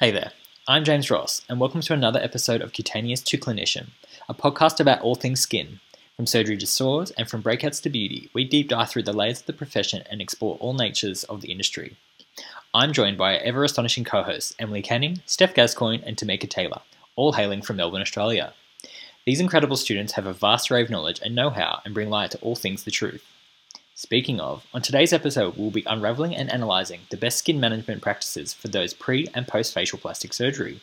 Hey there, I'm James Ross, and welcome to another episode of Cutaneous to Clinician, a podcast about all things skin. From surgery to sores and from breakouts to beauty, we deep dive through the layers of the profession and explore all natures of the industry. I'm joined by our ever astonishing co hosts Emily Canning, Steff Gascoigne, and Tamika Taylor, all hailing from Melbourne, Australia. These incredible students have a vast array of knowledge and know how and bring light to all things the truth. Speaking of, on today's episode, we'll be unraveling and analysing the best skin management practices for those pre and post facial plastic surgery.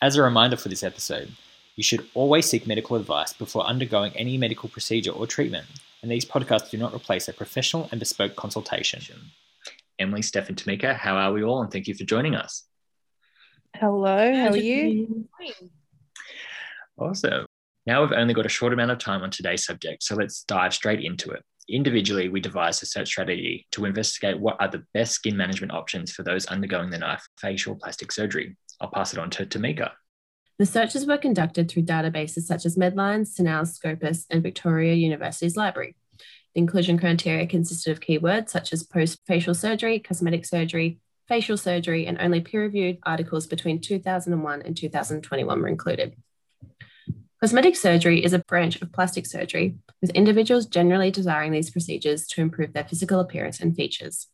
As a reminder for this episode, you should always seek medical advice before undergoing any medical procedure or treatment, and these podcasts do not replace a professional and bespoke consultation. Emily, Steff, and Tamika, how are we all? And thank you for joining us. Hello, how are you? Awesome. Now we've only got a short amount of time on today's subject, so let's dive straight into it. Individually, we devised a search strategy to investigate what are the best skin management options for those undergoing the knife facial plastic surgery. I'll pass it on to Tamika. The searches were conducted through databases such as Medline, CINAHL, Scopus, and Victoria University's library. The inclusion criteria consisted of keywords such as post facial surgery, cosmetic surgery, facial surgery, and only peer reviewed articles between 2001 and 2021 were included. Cosmetic surgery is a branch of plastic surgery, with individuals generally desiring these procedures to improve their physical appearance and features.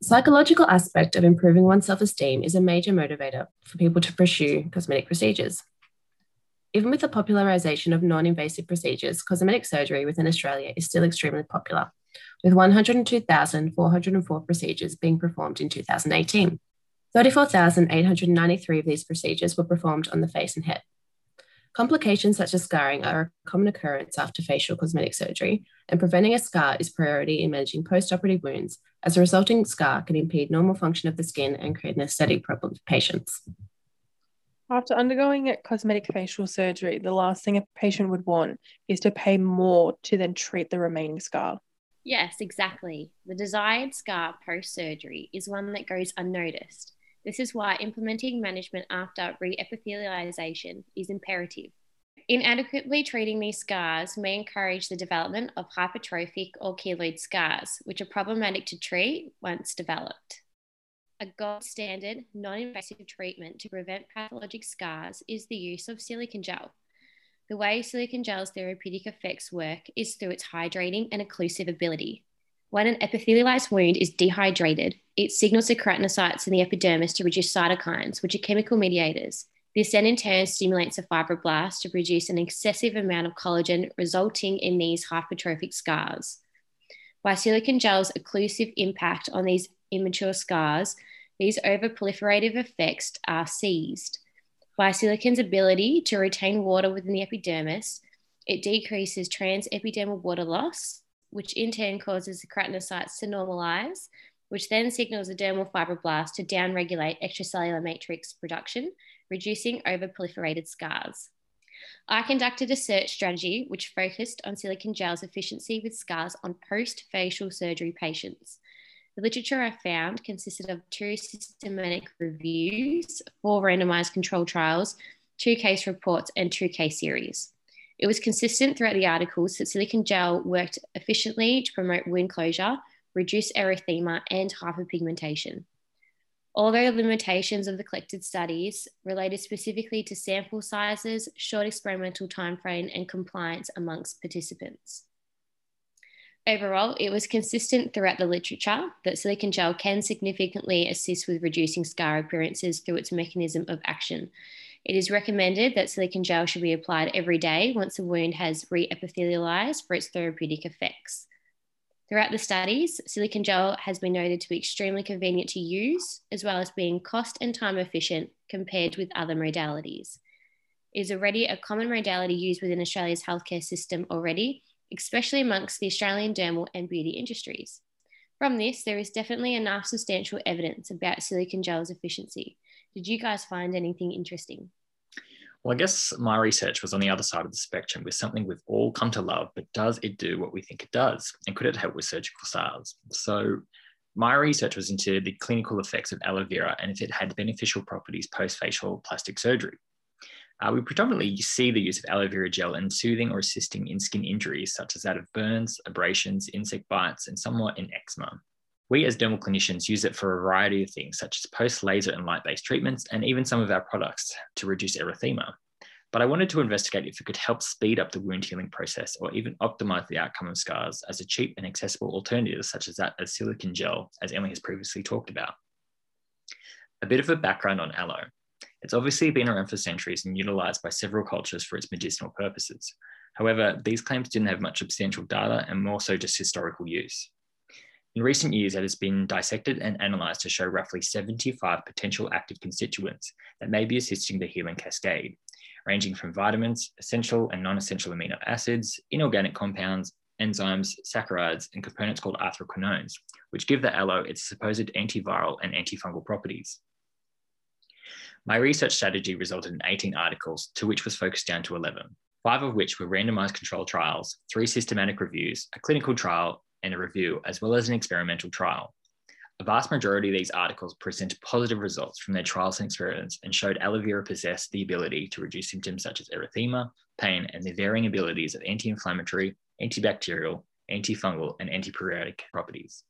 The psychological aspect of improving one's self esteem is a major motivator for people to pursue cosmetic procedures. Even with the popularisation of non invasive procedures, cosmetic surgery within Australia is still extremely popular, with 102,404 procedures being performed in 2018. 34,893 of these procedures were performed on the face and head. Complications such as scarring are a common occurrence after facial cosmetic surgery, and preventing a scar is priority in managing post-operative wounds, as a resulting scar can impede normal function of the skin and create an aesthetic problem for patients. After undergoing a cosmetic facial surgery, the last thing a patient would want is to pay more to then treat the remaining scar. Yes, exactly. The desired scar post surgery is one that goes unnoticed this is why implementing management after reepithelialization is imperative. Inadequately treating these scars may encourage the development of hypertrophic or keloid scars, which are problematic to treat once developed. A gold standard non invasive treatment to prevent pathologic scars is the use of silicone gel. The way silicone gel's therapeutic effects work is through its hydrating and occlusive ability. When an epithelialized wound is dehydrated, it signals the keratinocytes in the epidermis to produce cytokines, which are chemical mediators. This then in turn stimulates the fibroblast to produce an excessive amount of collagen, resulting in these hypertrophic scars. By silicone gel's occlusive impact on these immature scars, these overproliferative effects are seized. By silicone's ability to retain water within the epidermis, it decreases transepidermal water loss, which in turn causes the keratinocytes to normalize, which then signals the dermal fibroblast to downregulate extracellular matrix production, reducing overproliferated scars. I conducted a search strategy which focused on silicone gel's efficiency with scars on post facial surgery patients. The literature I found consisted of two systematic reviews, four randomized control trials, two case reports, and two case series. It was consistent throughout the articles that silicone gel worked efficiently to promote wound closure, reduce erythema, and hyperpigmentation. Although limitations of the collected studies related specifically to sample sizes, short experimental timeframe, and compliance amongst participants. Overall, it was consistent throughout the literature that silicone gel can significantly assist with reducing scar appearances through its mechanism of action, it is recommended that silicone gel should be applied every day once the wound has re-epithelialized for its therapeutic effects. Throughout the studies, silicone gel has been noted to be extremely convenient to use, as well as being cost and time efficient compared with other modalities. It is already a common modality used within Australia's healthcare system already, especially amongst the Australian dermal and beauty industries. From this, there is definitely enough substantial evidence about silicone gel's efficiency. Did you guys find anything interesting? Well, I guess my research was on the other side of the spectrum with something we've all come to love, but does it do what we think it does? And could it help with surgical scars? So, my research was into the clinical effects of aloe vera and if it had beneficial properties post facial plastic surgery. Uh, we predominantly see the use of aloe vera gel in soothing or assisting in skin injuries, such as that of burns, abrasions, insect bites, and somewhat in eczema. We as dermal clinicians use it for a variety of things, such as post laser and light based treatments, and even some of our products to reduce erythema. But I wanted to investigate if it could help speed up the wound healing process or even optimize the outcome of scars as a cheap and accessible alternative, such as that of silicone gel, as Emily has previously talked about. A bit of a background on aloe. It's obviously been around for centuries and utilized by several cultures for its medicinal purposes. However, these claims didn't have much substantial data and more so just historical use. In recent years, it has been dissected and analysed to show roughly 75 potential active constituents that may be assisting the healing cascade, ranging from vitamins, essential and non essential amino acids, inorganic compounds, enzymes, saccharides, and components called anthraquinones, which give the aloe its supposed antiviral and antifungal properties. My research strategy resulted in 18 articles, to which was focused down to 11, five of which were randomized controlled trials, three systematic reviews, a clinical trial, and a review, as well as an experimental trial. A vast majority of these articles presented positive results from their trials and experiments and showed aloe vera possessed the ability to reduce symptoms such as erythema, pain, and the varying abilities of anti inflammatory, antibacterial, antifungal, and antipyretic properties.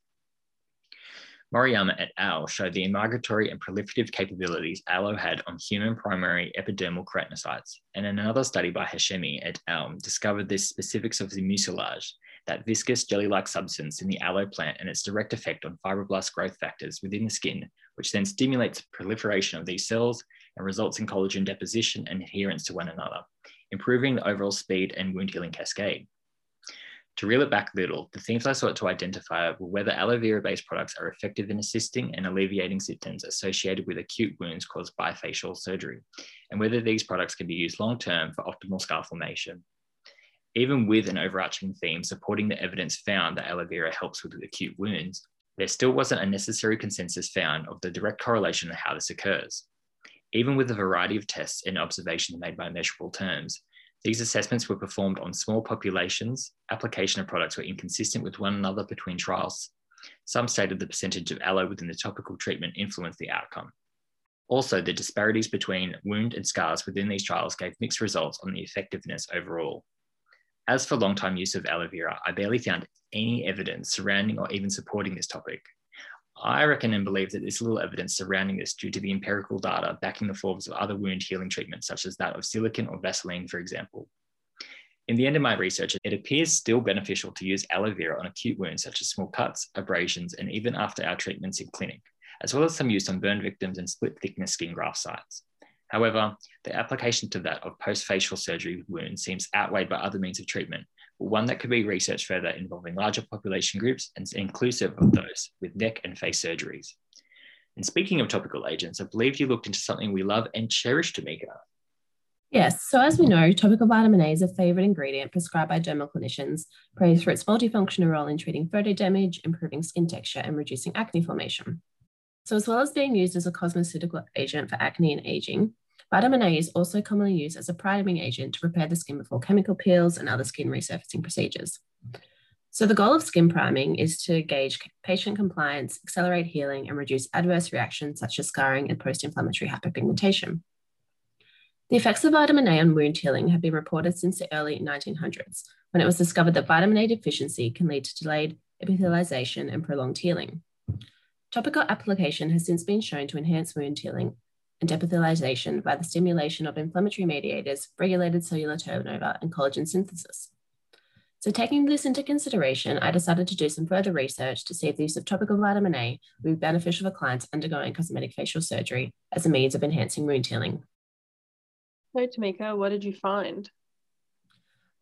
Moriyama et al. showed the migratory and proliferative capabilities aloe had on human primary epidermal keratinocytes, and another study by Hashemi et al. discovered the specifics of the mucilage, that viscous jelly-like substance in the aloe plant and its direct effect on fibroblast growth factors within the skin, which then stimulates proliferation of these cells and results in collagen deposition and adherence to one another, improving the overall speed and wound healing cascade. To reel it back a little, the themes I sought to identify were whether aloe vera based products are effective in assisting and alleviating symptoms associated with acute wounds caused by facial surgery, and whether these products can be used long term for optimal scar formation. Even with an overarching theme supporting the evidence found that aloe vera helps with acute wounds, there still wasn't a necessary consensus found of the direct correlation of how this occurs. Even with a variety of tests and observations made by measurable terms, these assessments were performed on small populations. Application of products were inconsistent with one another between trials. Some stated the percentage of aloe within the topical treatment influenced the outcome. Also, the disparities between wound and scars within these trials gave mixed results on the effectiveness overall. As for long-time use of aloe vera, I barely found any evidence surrounding or even supporting this topic. I reckon and believe that there's little evidence surrounding this due to the empirical data backing the forms of other wound healing treatments, such as that of silicone or Vaseline, for example. In the end of my research, it appears still beneficial to use aloe vera on acute wounds such as small cuts, abrasions, and even after our treatments in clinic, as well as some use on burn victims and split thickness skin graft sites. However, the application to that of post facial surgery wounds seems outweighed by other means of treatment, but one that could be researched further involving larger population groups and inclusive of those with neck and face surgeries. And speaking of topical agents, I believe you looked into something we love and cherish, Tamika. Yes, so as we know, topical vitamin A is a favourite ingredient prescribed by dermal clinicians, praised for its multifunctional role in treating photo damage, improving skin texture, and reducing acne formation. So, as well as being used as a cosmeceutical agent for acne and aging, Vitamin A is also commonly used as a priming agent to prepare the skin before chemical peels and other skin resurfacing procedures. So, the goal of skin priming is to gauge patient compliance, accelerate healing, and reduce adverse reactions such as scarring and post inflammatory hyperpigmentation. The effects of vitamin A on wound healing have been reported since the early 1900s, when it was discovered that vitamin A deficiency can lead to delayed epithelialization and prolonged healing. Topical application has since been shown to enhance wound healing and epithelialization by the stimulation of inflammatory mediators, regulated cellular turnover, and collagen synthesis. So, taking this into consideration, I decided to do some further research to see if the use of topical vitamin A would be beneficial for clients undergoing cosmetic facial surgery as a means of enhancing wound healing. So, Tamika, what did you find?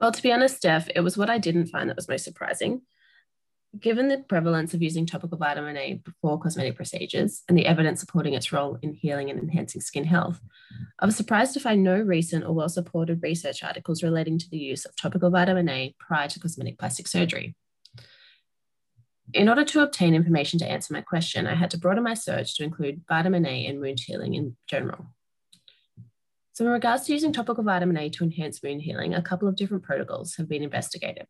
Well, to be honest, Steff, it was what I didn't find that was most surprising. Given the prevalence of using topical vitamin A before cosmetic procedures and the evidence supporting its role in healing and enhancing skin health, I was surprised to find no recent or well supported research articles relating to the use of topical vitamin A prior to cosmetic plastic surgery. In order to obtain information to answer my question, I had to broaden my search to include vitamin A and wound healing in general. So, in regards to using topical vitamin A to enhance wound healing, a couple of different protocols have been investigated.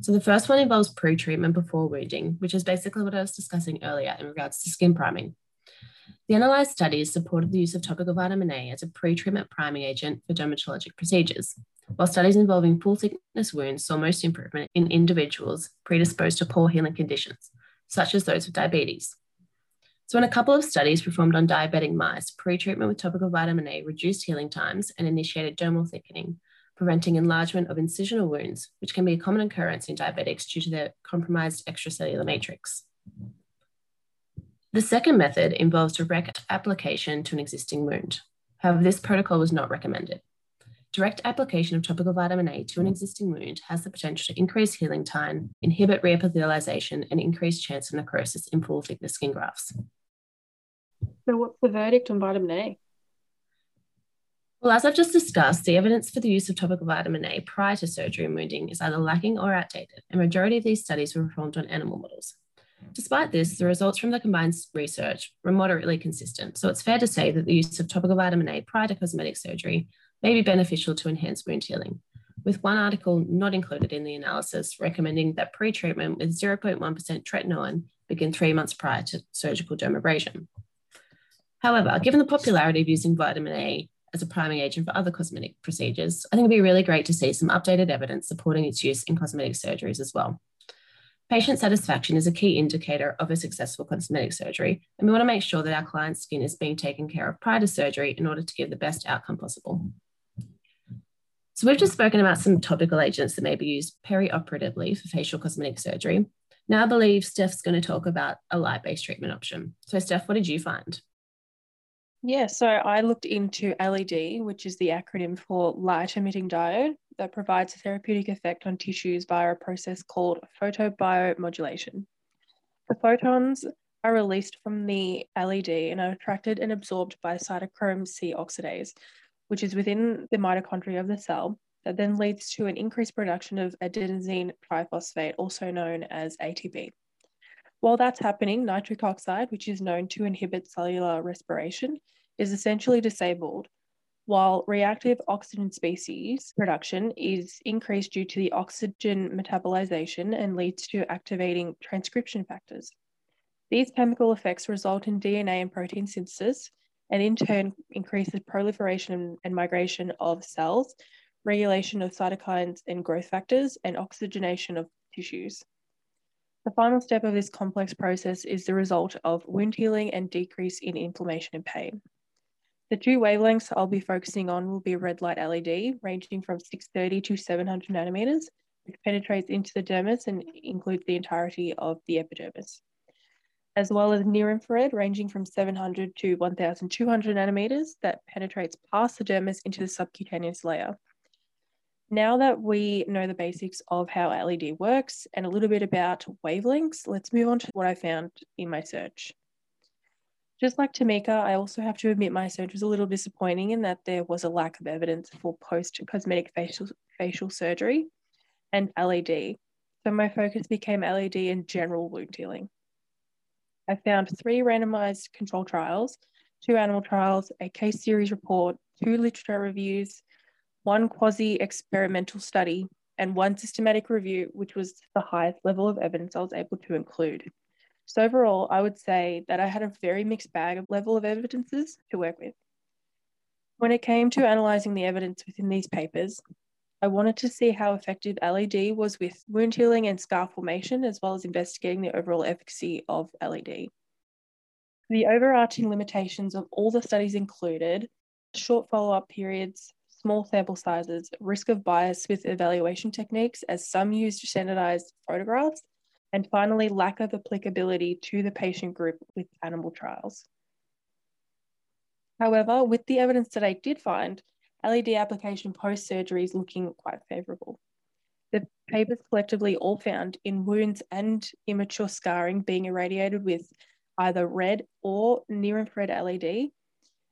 So the first one involves pre-treatment before wounding, which is basically what I was discussing earlier in regards to skin priming. The analyzed studies supported the use of topical vitamin A as a pre-treatment priming agent for dermatologic procedures, while studies involving full thickness wounds saw most improvement in individuals predisposed to poor healing conditions, such as those with diabetes. So, in a couple of studies performed on diabetic mice, pre-treatment with topical vitamin A reduced healing times and initiated dermal thickening, preventing enlargement of incisional wounds, which can be a common occurrence in diabetics due to their compromised extracellular matrix. The second method involves direct application to an existing wound. However, this protocol was not recommended. Direct application of topical vitamin A to an existing wound has the potential to increase healing time, inhibit reepithelialization, and increase chance of necrosis in full thickness skin grafts. So, what's the verdict on vitamin A? Well, as I've just discussed, the evidence for the use of topical vitamin A prior to surgery and wounding is either lacking or outdated, and majority of these studies were performed on animal models. Despite this, the results from the combined research were moderately consistent, so it's fair to say that the use of topical vitamin A prior to cosmetic surgery may be beneficial to enhance wound healing, with one article not included in the analysis recommending that pre-treatment with 0.1% tretinoin begin three months prior to surgical dermabrasion. However, given the popularity of using vitamin A as a priming agent for other cosmetic procedures, I think it'd be really great to see some updated evidence supporting its use in cosmetic surgeries as well. Patient satisfaction is a key indicator of a successful cosmetic surgery, and we want to make sure that our client's skin is being taken care of prior to surgery in order to give the best outcome possible. So we've just spoken about some topical agents that may be used perioperatively for facial cosmetic surgery. Now I believe Steff's going to talk about a light-based treatment option. So Steff, what did you find? Yeah, so I looked into LED, which is the acronym for light emitting diode that provides a therapeutic effect on tissues via a process called photobiomodulation. The photons are released from the LED and are attracted and absorbed by cytochrome C oxidase, which is within the mitochondria of the cell, that then leads to an increased production of adenosine triphosphate, also known as ATP. While that's happening, nitric oxide, which is known to inhibit cellular respiration, is essentially disabled, while reactive oxygen species production is increased due to the oxygen metabolization and leads to activating transcription factors. These chemical effects result in DNA and protein synthesis, and in turn increase the proliferation and migration of cells, regulation of cytokines and growth factors, and oxygenation of tissues. The final step of this complex process is the result of wound healing and decrease in inflammation and pain. The two wavelengths I'll be focusing on will be red light LED, ranging from 630 to 700 nanometers, which penetrates into the dermis and includes the entirety of the epidermis, as well as near infrared, ranging from 700 to 1200 nanometers, that penetrates past the dermis into the subcutaneous layer. Now that we know the basics of how LED works and a little bit about wavelengths, let's move on to what I found in my search. Just like Tamika, I also have to admit my search was a little disappointing in that there was a lack of evidence for post-cosmetic facial, facial surgery and LED. So my focus became LED and general wound healing. I found three randomized control trials, two animal trials, a case series report, two literature reviews, one quasi experimental study, and one systematic review, which was the highest level of evidence I was able to include. So, overall, I would say that I had a very mixed bag of level of evidences to work with. When it came to analysing the evidence within these papers, I wanted to see how effective LED was with wound healing and scar formation, as well as investigating the overall efficacy of LED. The overarching limitations of all the studies included short follow up periods, small sample sizes, risk of bias with evaluation techniques, as some used standardized photographs, and finally, lack of applicability to the patient group with animal trials. However, with the evidence that I did find, LED application post surgery is looking quite favourable. The papers collectively all found in wounds and immature scarring being irradiated with either red or near infrared LED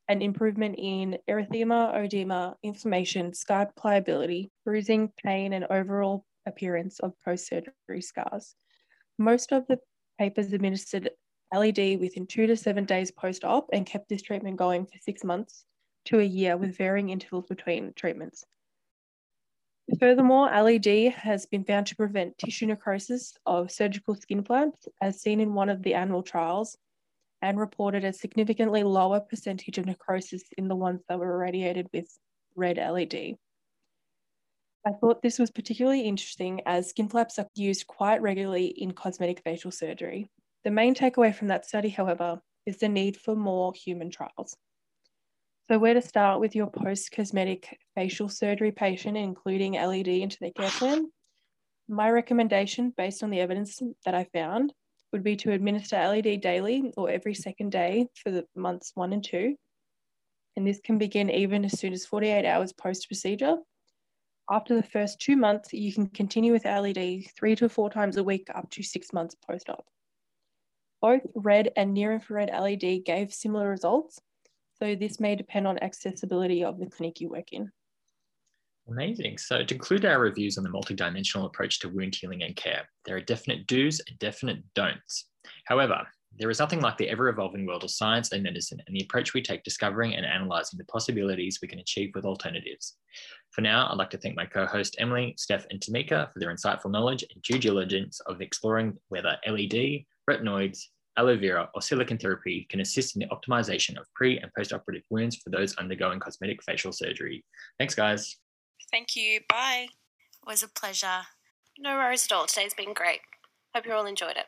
an improvement in erythema, oedema, inflammation, scar pliability, bruising, pain, and overall appearance of post surgery scars. Most of the papers administered LED within two to seven days post op and kept this treatment going for six months to a year with varying intervals between treatments. Furthermore, LED has been found to prevent tissue necrosis of surgical skin flaps, as seen in one of the animal trials, and reported a significantly lower percentage of necrosis in the ones that were irradiated with red LED. I thought this was particularly interesting as skin flaps are used quite regularly in cosmetic facial surgery. The main takeaway from that study, however, is the need for more human trials. So, where to start with your post cosmetic facial surgery patient, including LED into their care plan? My recommendation, based on the evidence that I found, would be to administer LED daily or every second day for the months one and two. And this can begin even as soon as 48 hours post procedure. After the first two months, you can continue with LED three to four times a week up to six months post op. Both red and near infrared LED gave similar results, so this may depend on accessibility of the clinic you work in. Amazing. So, to conclude our reviews on the multidimensional approach to wound healing and care, there are definite do's and definite don'ts. However, there is nothing like the ever evolving world of science and medicine and the approach we take discovering and analysing the possibilities we can achieve with alternatives. For now, I'd like to thank my co host Emily, Steff, and Tamika for their insightful knowledge and due diligence of exploring whether LED, retinoids, aloe vera, or silicon therapy can assist in the optimization of pre and post operative wounds for those undergoing cosmetic facial surgery. Thanks, guys. Thank you. Bye. It was a pleasure. No worries at all. Today's been great. Hope you all enjoyed it.